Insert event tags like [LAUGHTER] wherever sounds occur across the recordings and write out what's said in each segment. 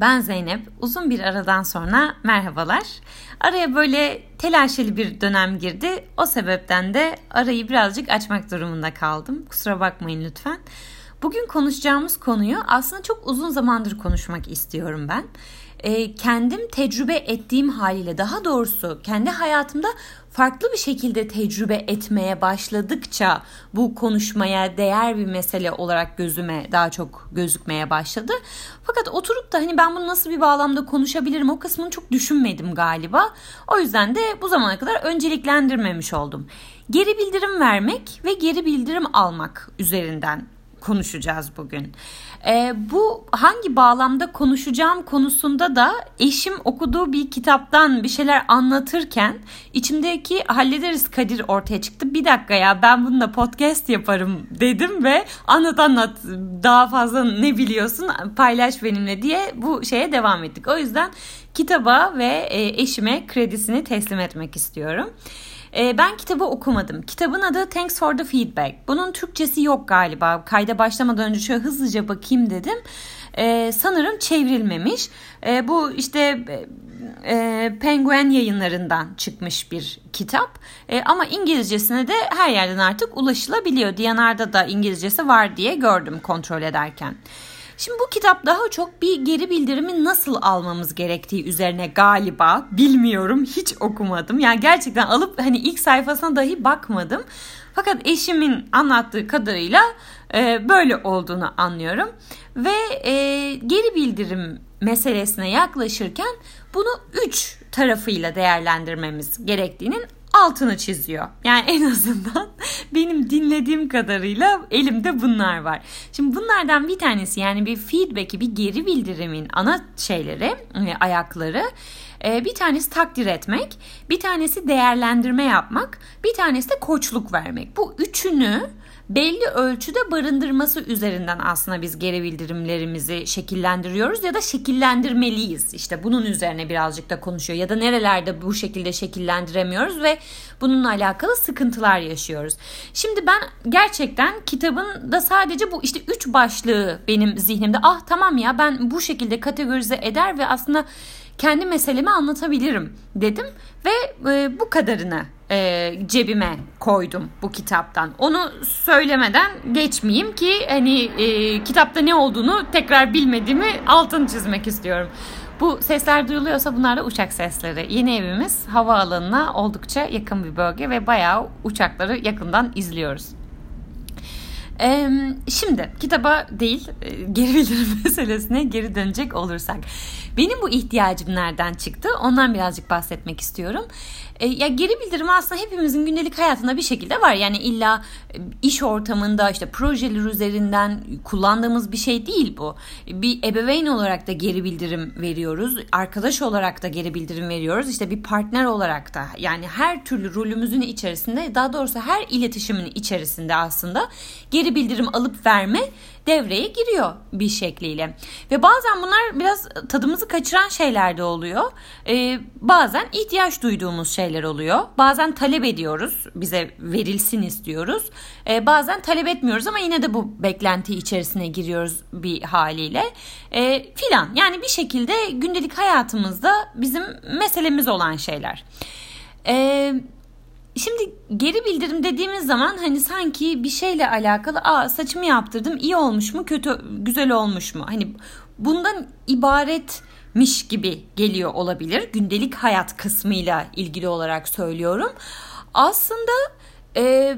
Ben Zeynep. Uzun bir aradan sonra merhabalar. Araya böyle telaşeli bir dönem girdi. O sebepten de arayı birazcık açmak durumunda kaldım. Kusura bakmayın lütfen. Bugün konuşacağımız konuyu aslında çok uzun zamandır konuşmak istiyorum ben e, kendim tecrübe ettiğim haliyle daha doğrusu kendi hayatımda farklı bir şekilde tecrübe etmeye başladıkça bu konuşmaya değer bir mesele olarak gözüme daha çok gözükmeye başladı. Fakat oturup da hani ben bunu nasıl bir bağlamda konuşabilirim o kısmını çok düşünmedim galiba. O yüzden de bu zamana kadar önceliklendirmemiş oldum. Geri bildirim vermek ve geri bildirim almak üzerinden konuşacağız bugün. E, bu hangi bağlamda konuşacağım konusunda da eşim okuduğu bir kitaptan bir şeyler anlatırken içimdeki hallederiz Kadir ortaya çıktı. Bir dakika ya ben bununla podcast yaparım dedim ve anlat anlat daha fazla ne biliyorsun paylaş benimle diye bu şeye devam ettik. O yüzden kitaba ve e, eşime kredisini teslim etmek istiyorum. E, ben kitabı okumadım. Kitabın adı Thanks for the Feedback. Bunun Türkçesi yok galiba. Kayda başlamadan önce şöyle hızlıca bakayım dedim. E, sanırım çevrilmemiş. E, bu işte e, Penguin yayınlarından çıkmış bir kitap. E, ama İngilizcesine de her yerden artık ulaşılabiliyor. Diyanar'da da İngilizcesi var diye gördüm kontrol ederken. Şimdi bu kitap daha çok bir geri bildirimi nasıl almamız gerektiği üzerine galiba bilmiyorum hiç okumadım. Yani gerçekten alıp hani ilk sayfasına dahi bakmadım. Fakat eşimin anlattığı kadarıyla e, böyle olduğunu anlıyorum. Ve e, geri bildirim meselesine yaklaşırken bunu üç tarafıyla değerlendirmemiz gerektiğinin altını çiziyor. Yani en azından [LAUGHS] benim dinlediğim kadarıyla elimde bunlar var. Şimdi bunlardan bir tanesi yani bir feedback'i bir geri bildirimin ana şeyleri e, ayakları e, bir tanesi takdir etmek, bir tanesi değerlendirme yapmak, bir tanesi de koçluk vermek. Bu üçünü belli ölçüde barındırması üzerinden aslında biz geri bildirimlerimizi şekillendiriyoruz ya da şekillendirmeliyiz. İşte bunun üzerine birazcık da konuşuyor ya da nerelerde bu şekilde şekillendiremiyoruz ve bununla alakalı sıkıntılar yaşıyoruz. Şimdi ben gerçekten kitabın da sadece bu işte üç başlığı benim zihnimde ah tamam ya ben bu şekilde kategorize eder ve aslında kendi meselemi anlatabilirim dedim ve e, bu kadarını e, cebime koydum bu kitaptan. Onu söylemeden geçmeyeyim ki hani e, kitapta ne olduğunu tekrar bilmediğimi altını çizmek istiyorum. Bu sesler duyuluyorsa bunlar da uçak sesleri. Yeni evimiz havaalanına oldukça yakın bir bölge ve bayağı uçakları yakından izliyoruz. Ee, şimdi kitaba değil e, geri bildirim [LAUGHS] meselesine geri dönecek olursak. Benim bu ihtiyacım nereden çıktı? Ondan birazcık bahsetmek istiyorum. E, ya geri bildirim aslında hepimizin gündelik hayatında bir şekilde var. Yani illa e, iş ortamında işte projeler üzerinden kullandığımız bir şey değil bu. Bir ebeveyn olarak da geri bildirim veriyoruz. Arkadaş olarak da geri bildirim veriyoruz. İşte bir partner olarak da yani her türlü rolümüzün içerisinde daha doğrusu her iletişimin içerisinde aslında geri bildirim alıp verme devreye giriyor bir şekliyle. Ve bazen bunlar biraz tadımızı kaçıran şeyler de oluyor. Ee, bazen ihtiyaç duyduğumuz şeyler oluyor. Bazen talep ediyoruz. Bize verilsin istiyoruz. Ee, bazen talep etmiyoruz ama yine de bu beklenti içerisine giriyoruz bir haliyle. Ee, filan yani bir şekilde gündelik hayatımızda bizim meselemiz olan şeyler. Eee Şimdi geri bildirim dediğimiz zaman hani sanki bir şeyle alakalı aa saçımı yaptırdım iyi olmuş mu kötü güzel olmuş mu? Hani bundan ibaretmiş gibi geliyor olabilir. Gündelik hayat kısmıyla ilgili olarak söylüyorum. Aslında e,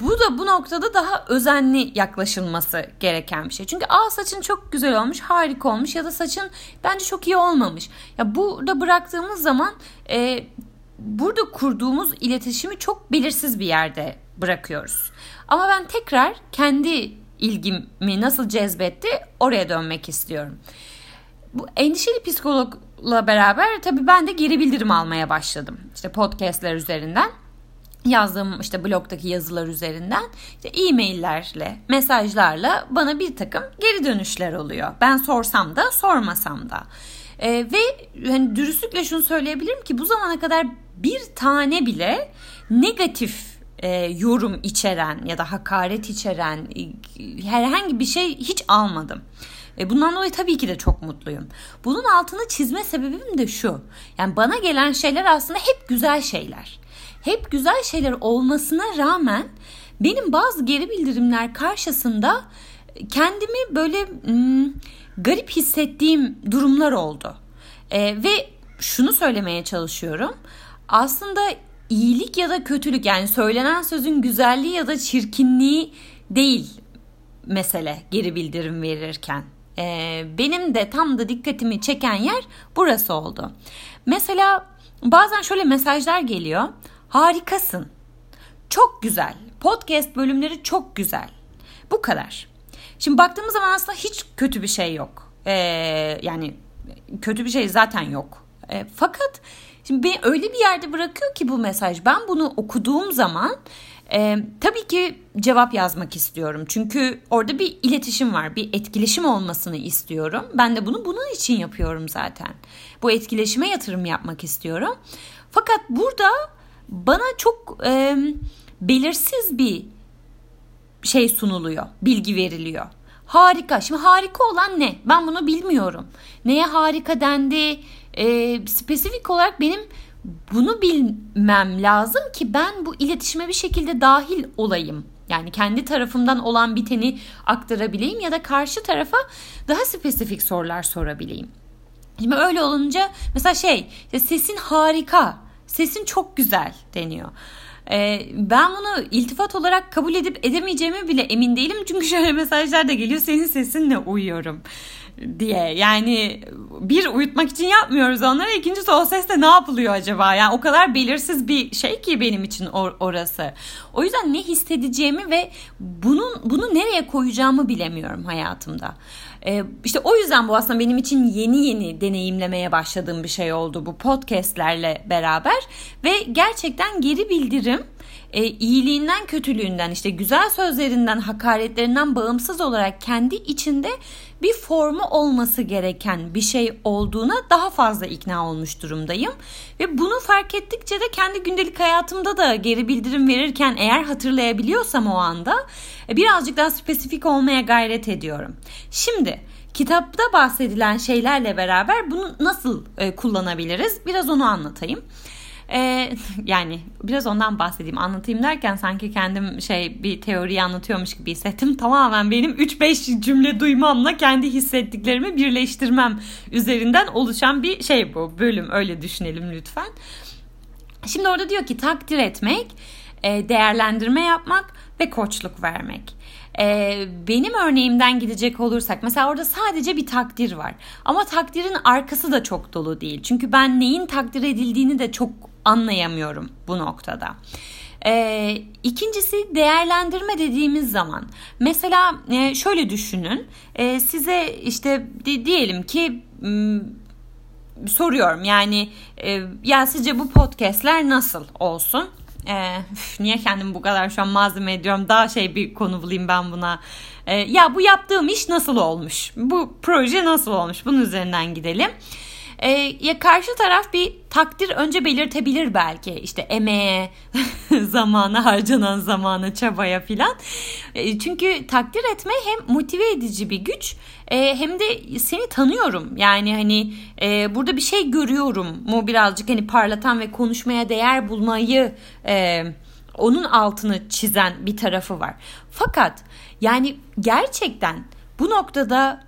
bu da bu noktada daha özenli yaklaşılması gereken bir şey. Çünkü aa saçın çok güzel olmuş, harika olmuş ya da saçın bence çok iyi olmamış. Ya burada bıraktığımız zaman e, burada kurduğumuz iletişimi çok belirsiz bir yerde bırakıyoruz. Ama ben tekrar kendi ilgimi nasıl cezbetti oraya dönmek istiyorum. Bu endişeli psikologla beraber tabii ben de geri bildirim almaya başladım. İşte podcastler üzerinden yazdığım işte blogdaki yazılar üzerinden işte e-maillerle, mesajlarla bana bir takım geri dönüşler oluyor. Ben sorsam da sormasam da. Ee, ve hani dürüstlükle şunu söyleyebilirim ki bu zamana kadar bir tane bile negatif e, yorum içeren ya da hakaret içeren e, herhangi bir şey hiç almadım. E, bundan dolayı tabii ki de çok mutluyum. Bunun altını çizme sebebim de şu. Yani bana gelen şeyler aslında hep güzel şeyler. Hep güzel şeyler olmasına rağmen benim bazı geri bildirimler karşısında kendimi böyle hmm, garip hissettiğim durumlar oldu. E, ve şunu söylemeye çalışıyorum. Aslında iyilik ya da kötülük yani söylenen sözün güzelliği ya da çirkinliği değil mesele geri bildirim verirken. Ee, benim de tam da dikkatimi çeken yer burası oldu. Mesela bazen şöyle mesajlar geliyor. Harikasın. Çok güzel. Podcast bölümleri çok güzel. Bu kadar. Şimdi baktığımız zaman aslında hiç kötü bir şey yok. Ee, yani kötü bir şey zaten yok. E, fakat şimdi beni öyle bir yerde bırakıyor ki bu mesaj. Ben bunu okuduğum zaman e, tabii ki cevap yazmak istiyorum. Çünkü orada bir iletişim var, bir etkileşim olmasını istiyorum. Ben de bunu bunun için yapıyorum zaten. Bu etkileşime yatırım yapmak istiyorum. Fakat burada bana çok e, belirsiz bir şey sunuluyor, bilgi veriliyor. Harika. Şimdi harika olan ne? Ben bunu bilmiyorum. Neye harika dendi? Ee, spesifik olarak benim bunu bilmem lazım ki ben bu iletişime bir şekilde dahil olayım. Yani kendi tarafımdan olan biteni aktarabileyim ya da karşı tarafa daha spesifik sorular sorabileyim. Şimdi öyle olunca mesela şey sesin harika, sesin çok güzel deniyor. Ee, ben bunu iltifat olarak kabul edip edemeyeceğimi bile emin değilim. Çünkü şöyle mesajlar da geliyor. Senin sesinle uyuyorum diye. Yani bir uyutmak için yapmıyoruz onları. İkincisi o sesle ne yapılıyor acaba? Yani o kadar belirsiz bir şey ki benim için or- orası. O yüzden ne hissedeceğimi ve bunun bunu nereye koyacağımı bilemiyorum hayatımda. Ee, işte o yüzden bu aslında benim için yeni yeni deneyimlemeye başladığım bir şey oldu bu podcastlerle beraber ve gerçekten geri bildirim e, iyiliğinden kötülüğünden işte güzel sözlerinden hakaretlerinden bağımsız olarak kendi içinde bir formu olması gereken bir şey olduğuna daha fazla ikna olmuş durumdayım. Ve bunu fark ettikçe de kendi gündelik hayatımda da geri bildirim verirken eğer hatırlayabiliyorsam o anda e, birazcık daha spesifik olmaya gayret ediyorum. Şimdi kitapta bahsedilen şeylerle beraber bunu nasıl e, kullanabiliriz? Biraz onu anlatayım. Ee, [LAUGHS] yani biraz ondan bahsedeyim anlatayım derken sanki kendim şey bir teoriyi anlatıyormuş gibi hissettim. [LAUGHS] Tamamen benim 3-5 cümle duymamla kendi hissettiklerimi birleştirmem üzerinden oluşan bir şey bu bölüm öyle düşünelim lütfen. Şimdi orada diyor ki takdir etmek, e, değerlendirme yapmak ve koçluk vermek. Ee, benim örneğimden gidecek olursak mesela orada sadece bir takdir var ama takdirin arkası da çok dolu değil çünkü ben neyin takdir edildiğini de çok anlayamıyorum bu noktada. Ee, ikincisi değerlendirme dediğimiz zaman mesela e, şöyle düşünün e, size işte di, diyelim ki soruyorum yani e, ya sizce bu podcastler nasıl olsun? E, üf, niye kendim bu kadar şu an malzeme ediyorum daha şey bir konu bulayım ben buna. E, ya bu yaptığım iş nasıl olmuş? Bu proje nasıl olmuş? Bunun üzerinden gidelim. E, ya karşı taraf bir takdir önce belirtebilir belki işte emeğe, [LAUGHS] zamana harcanan zamana, çabaya filan. E, çünkü takdir etme hem motive edici bir güç e, hem de seni tanıyorum. Yani hani e, burada bir şey görüyorum mu birazcık hani parlatan ve konuşmaya değer bulmayı e, onun altını çizen bir tarafı var. Fakat yani gerçekten bu noktada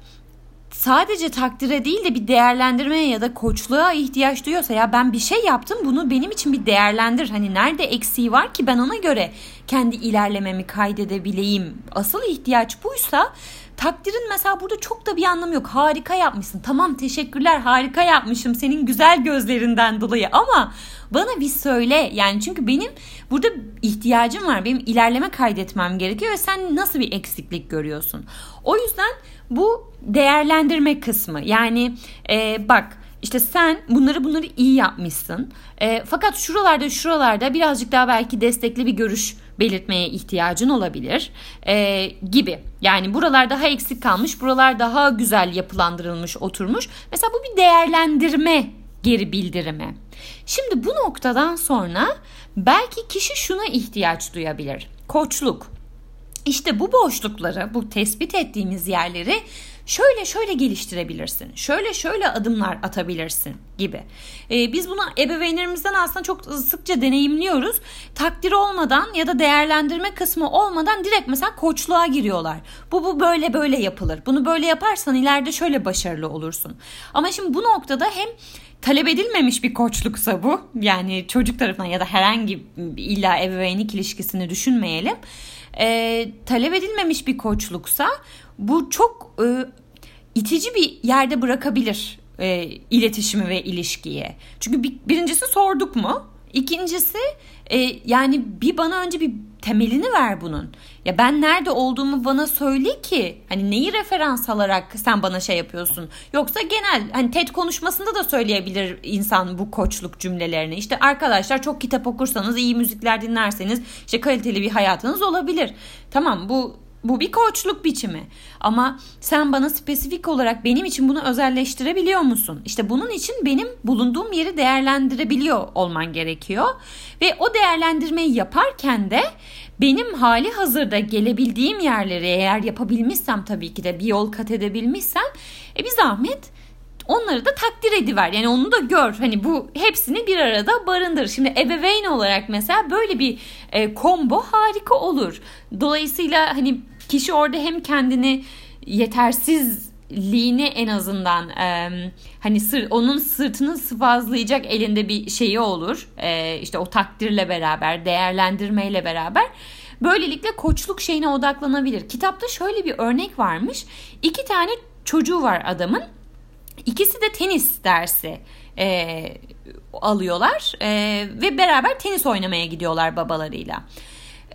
sadece takdire değil de bir değerlendirmeye ya da koçluğa ihtiyaç duyuyorsa ya ben bir şey yaptım bunu benim için bir değerlendir. Hani nerede eksiği var ki ben ona göre kendi ilerlememi kaydedebileyim. Asıl ihtiyaç buysa takdirin mesela burada çok da bir anlamı yok. Harika yapmışsın. Tamam teşekkürler harika yapmışım senin güzel gözlerinden dolayı ama bana bir söyle. Yani çünkü benim burada ihtiyacım var. Benim ilerleme kaydetmem gerekiyor ve sen nasıl bir eksiklik görüyorsun? O yüzden bu değerlendirme kısmı. Yani e, bak işte sen bunları bunları iyi yapmışsın. E, fakat şuralarda şuralarda birazcık daha belki destekli bir görüş belirtmeye ihtiyacın olabilir e, gibi. Yani buralar daha eksik kalmış, buralar daha güzel yapılandırılmış, oturmuş. Mesela bu bir değerlendirme geri bildirimi. Şimdi bu noktadan sonra belki kişi şuna ihtiyaç duyabilir. Koçluk. İşte bu boşlukları, bu tespit ettiğimiz yerleri şöyle şöyle geliştirebilirsin. Şöyle şöyle adımlar atabilirsin gibi. Ee, biz bunu ebeveynlerimizden aslında çok sıkça deneyimliyoruz. Takdir olmadan ya da değerlendirme kısmı olmadan direkt mesela koçluğa giriyorlar. Bu bu böyle böyle yapılır. Bunu böyle yaparsan ileride şöyle başarılı olursun. Ama şimdi bu noktada hem talep edilmemiş bir koçluksa bu yani çocuk tarafından ya da herhangi illa ebeveynlik ilişkisini düşünmeyelim. E, talep edilmemiş bir koçluksa bu çok e, itici bir yerde bırakabilir e, iletişimi ve ilişkiyi. Çünkü bir, birincisi sorduk mu? İkincisi e, yani bir bana önce bir temelini ver bunun. Ya ben nerede olduğumu bana söyle ki hani neyi referans alarak sen bana şey yapıyorsun. Yoksa genel hani TED konuşmasında da söyleyebilir insan bu koçluk cümlelerini. İşte arkadaşlar çok kitap okursanız, iyi müzikler dinlerseniz işte kaliteli bir hayatınız olabilir. Tamam bu bu bir koçluk biçimi. Ama sen bana spesifik olarak benim için bunu özelleştirebiliyor musun? İşte bunun için benim bulunduğum yeri değerlendirebiliyor olman gerekiyor. Ve o değerlendirmeyi yaparken de benim hali hazırda gelebildiğim yerleri eğer yapabilmişsem tabii ki de bir yol kat edebilmişsem e bir zahmet onları da takdir ediver. Yani onu da gör. Hani bu hepsini bir arada barındır. Şimdi ebeveyn olarak mesela böyle bir e, combo harika olur. Dolayısıyla hani kişi orada hem kendini yetersizliğini en azından e, hani sır, onun sırtını sıvazlayacak elinde bir şeyi olur. E, işte o takdirle beraber, değerlendirmeyle beraber. Böylelikle koçluk şeyine odaklanabilir. Kitapta şöyle bir örnek varmış. İki tane çocuğu var adamın. İkisi de tenis dersi e, alıyorlar e, ve beraber tenis oynamaya gidiyorlar babalarıyla.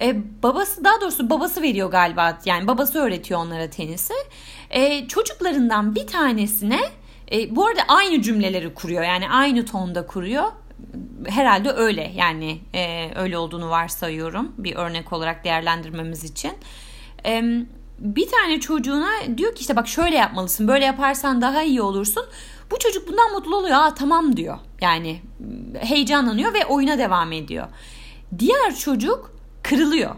E, babası daha doğrusu babası veriyor galiba yani babası öğretiyor onlara tenisi. E, çocuklarından bir tanesine e, bu arada aynı cümleleri kuruyor yani aynı tonda kuruyor. Herhalde öyle yani e, öyle olduğunu varsayıyorum bir örnek olarak değerlendirmemiz için. Evet bir tane çocuğuna diyor ki işte bak şöyle yapmalısın böyle yaparsan daha iyi olursun. Bu çocuk bundan mutlu oluyor. Aa tamam diyor. Yani heyecanlanıyor ve oyuna devam ediyor. Diğer çocuk kırılıyor.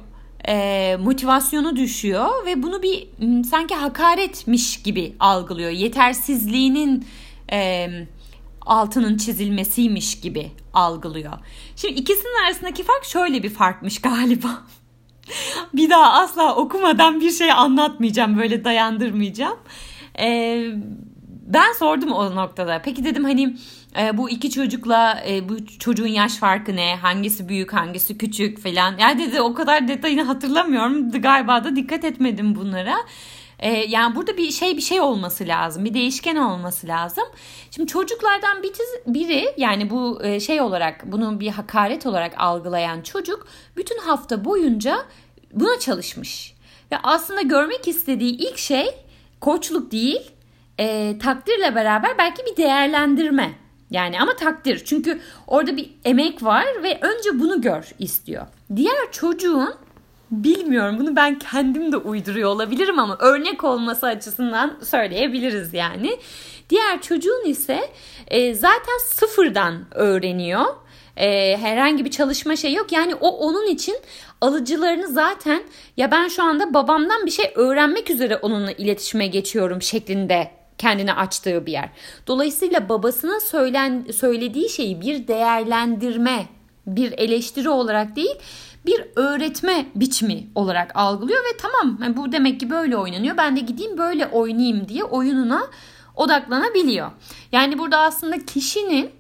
E, motivasyonu düşüyor ve bunu bir sanki hakaretmiş gibi algılıyor. Yetersizliğinin e, altının çizilmesiymiş gibi algılıyor. Şimdi ikisinin arasındaki fark şöyle bir farkmış galiba. [LAUGHS] [LAUGHS] bir daha asla okumadan bir şey anlatmayacağım. Böyle dayandırmayacağım. Ee, ben sordum o noktada. Peki dedim hani e, bu iki çocukla e, bu çocuğun yaş farkı ne? Hangisi büyük hangisi küçük falan. Ya dedi o kadar detayını hatırlamıyorum. Galiba da dikkat etmedim bunlara. E, yani burada bir şey bir şey olması lazım. Bir değişken olması lazım. Şimdi çocuklardan biri yani bu e, şey olarak bunu bir hakaret olarak algılayan çocuk bütün hafta boyunca buna çalışmış. Ve aslında görmek istediği ilk şey koçluk değil e, takdirle beraber belki bir değerlendirme. Yani ama takdir çünkü orada bir emek var ve önce bunu gör istiyor. Diğer çocuğun bilmiyorum bunu ben kendim de uyduruyor olabilirim ama örnek olması açısından söyleyebiliriz yani. Diğer çocuğun ise e, zaten sıfırdan öğreniyor. E, herhangi bir çalışma şey yok. Yani o onun için alıcılarını zaten ya ben şu anda babamdan bir şey öğrenmek üzere onunla iletişime geçiyorum şeklinde kendine açtığı bir yer. Dolayısıyla babasına söylen, söylediği şeyi bir değerlendirme, bir eleştiri olarak değil, bir öğretme biçimi olarak algılıyor ve tamam yani bu demek ki böyle oynanıyor. Ben de gideyim böyle oynayayım diye oyununa odaklanabiliyor. Yani burada aslında kişinin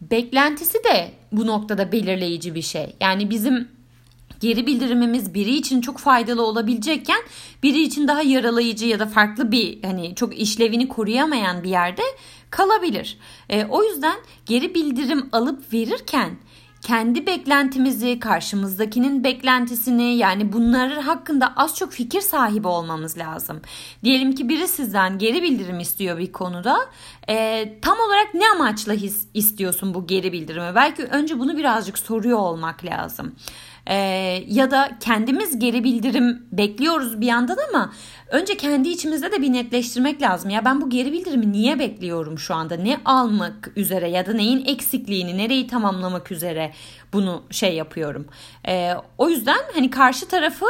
beklentisi de bu noktada belirleyici bir şey. Yani bizim geri bildirimimiz biri için çok faydalı olabilecekken biri için daha yaralayıcı ya da farklı bir hani çok işlevini koruyamayan bir yerde kalabilir. E, o yüzden geri bildirim alıp verirken kendi beklentimizi, karşımızdakinin beklentisini yani bunlar hakkında az çok fikir sahibi olmamız lazım. Diyelim ki biri sizden geri bildirim istiyor bir konuda. E, tam olarak ne amaçla his, istiyorsun bu geri bildirimi? Belki önce bunu birazcık soruyor olmak lazım. E, ya da kendimiz geri bildirim bekliyoruz bir yandan ama önce kendi içimizde de bir netleştirmek lazım. Ya ben bu geri bildirimi niye bekliyorum şu anda? Ne almak üzere ya da neyin eksikliğini, nereyi tamamlamak üzere bunu şey yapıyorum. E, o yüzden hani karşı tarafı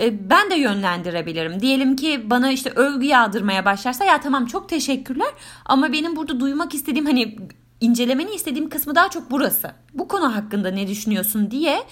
e, ben de yönlendirebilirim. Diyelim ki bana işte övgü yağdırmaya başlarsa ya tamam çok teşekkürler ama benim burada duymak istediğim hani incelemeni istediğim kısmı daha çok burası. Bu konu hakkında ne düşünüyorsun diye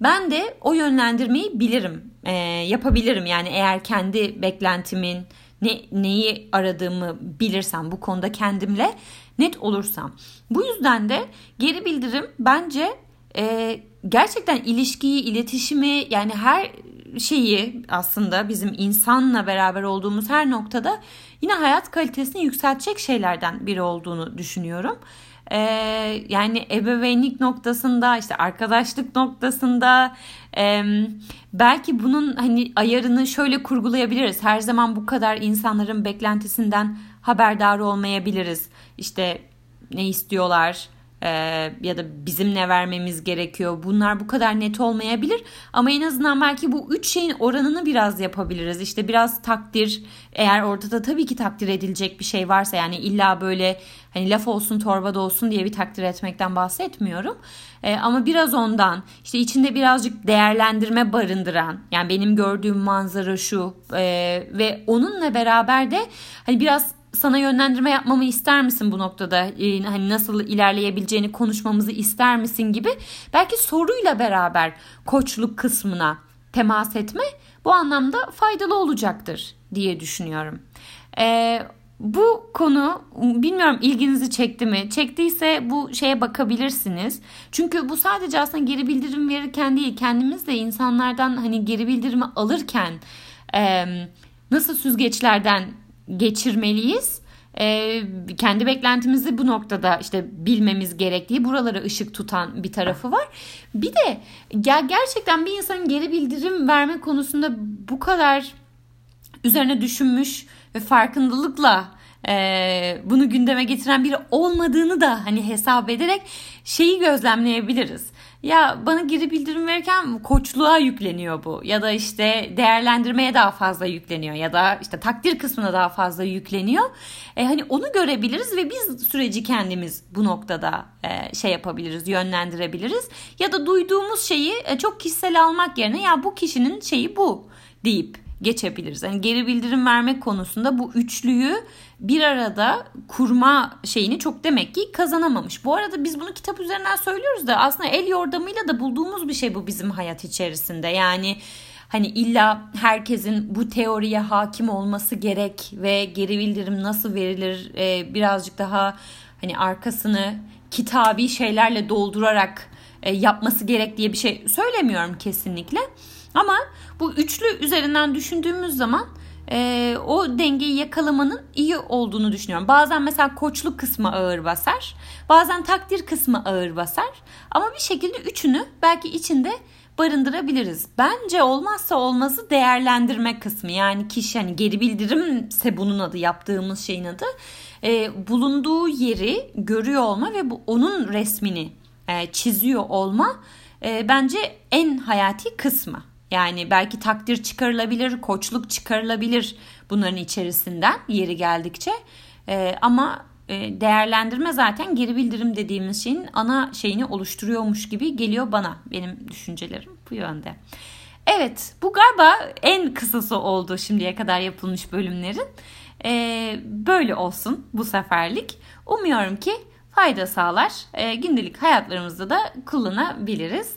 ben de o yönlendirmeyi bilirim, e, yapabilirim. Yani eğer kendi beklentimin ne neyi aradığımı bilirsem bu konuda kendimle net olursam. Bu yüzden de geri bildirim bence e, gerçekten ilişkiyi, iletişimi yani her şeyi aslında bizim insanla beraber olduğumuz her noktada yine hayat kalitesini yükseltecek şeylerden biri olduğunu düşünüyorum. Ee, yani ebeveynlik noktasında işte arkadaşlık noktasında e, belki bunun hani ayarını şöyle kurgulayabiliriz. Her zaman bu kadar insanların beklentisinden haberdar olmayabiliriz. İşte ne istiyorlar, e, ya da bizim ne vermemiz gerekiyor. Bunlar bu kadar net olmayabilir ama en azından belki bu üç şeyin oranını biraz yapabiliriz. İşte biraz takdir eğer ortada tabii ki takdir edilecek bir şey varsa yani illa böyle hani laf olsun torbada olsun diye bir takdir etmekten bahsetmiyorum. E, ama biraz ondan işte içinde birazcık değerlendirme barındıran yani benim gördüğüm manzara şu e, ve onunla beraber de hani biraz sana yönlendirme yapmamı ister misin bu noktada? Ee, hani nasıl ilerleyebileceğini konuşmamızı ister misin gibi belki soruyla beraber koçluk kısmına temas etme bu anlamda faydalı olacaktır diye düşünüyorum. Ee, bu konu bilmiyorum ilginizi çekti mi? Çektiyse bu şeye bakabilirsiniz. Çünkü bu sadece aslında geri bildirim verirken değil kendimiz de insanlardan hani geri bildirimi alırken e, nasıl süzgeçlerden geçirmeliyiz. Ee, kendi beklentimizi bu noktada işte bilmemiz gerektiği buralara ışık tutan bir tarafı var. Bir de gel gerçekten bir insanın geri bildirim verme konusunda bu kadar üzerine düşünmüş ve farkındalıkla e, bunu gündeme getiren biri olmadığını da hani hesap ederek şeyi gözlemleyebiliriz. Ya bana geri bildirim verirken koçluğa yükleniyor bu ya da işte değerlendirmeye daha fazla yükleniyor ya da işte takdir kısmına daha fazla yükleniyor. E, hani onu görebiliriz ve biz süreci kendimiz bu noktada e, şey yapabiliriz, yönlendirebiliriz. Ya da duyduğumuz şeyi e, çok kişisel almak yerine ya bu kişinin şeyi bu deyip geçebiliriz. Yani geri bildirim vermek konusunda bu üçlüyü bir arada kurma şeyini çok demek ki kazanamamış. Bu arada biz bunu kitap üzerinden söylüyoruz da aslında el yordamıyla da bulduğumuz bir şey bu bizim hayat içerisinde. Yani hani illa herkesin bu teoriye hakim olması gerek ve geri bildirim nasıl verilir e, birazcık daha hani arkasını kitabi şeylerle doldurarak e, yapması gerek diye bir şey söylemiyorum kesinlikle. Ama bu üçlü üzerinden düşündüğümüz zaman e, o dengeyi yakalamanın iyi olduğunu düşünüyorum. Bazen mesela koçluk kısmı ağır basar. Bazen takdir kısmı ağır basar. Ama bir şekilde üçünü belki içinde barındırabiliriz. Bence olmazsa olmazı değerlendirme kısmı. Yani kişi hani geri bildirimse bunun adı yaptığımız şeyin adı. E, bulunduğu yeri görüyor olma ve bu onun resmini e, çiziyor olma e, bence en hayati kısmı. Yani belki takdir çıkarılabilir, koçluk çıkarılabilir bunların içerisinden yeri geldikçe. E, ama e, değerlendirme zaten geri bildirim dediğimiz şeyin ana şeyini oluşturuyormuş gibi geliyor bana. Benim düşüncelerim bu yönde. Evet bu galiba en kısası oldu şimdiye kadar yapılmış bölümlerin. E, böyle olsun bu seferlik. Umuyorum ki fayda sağlar. E, gündelik hayatlarımızda da kullanabiliriz.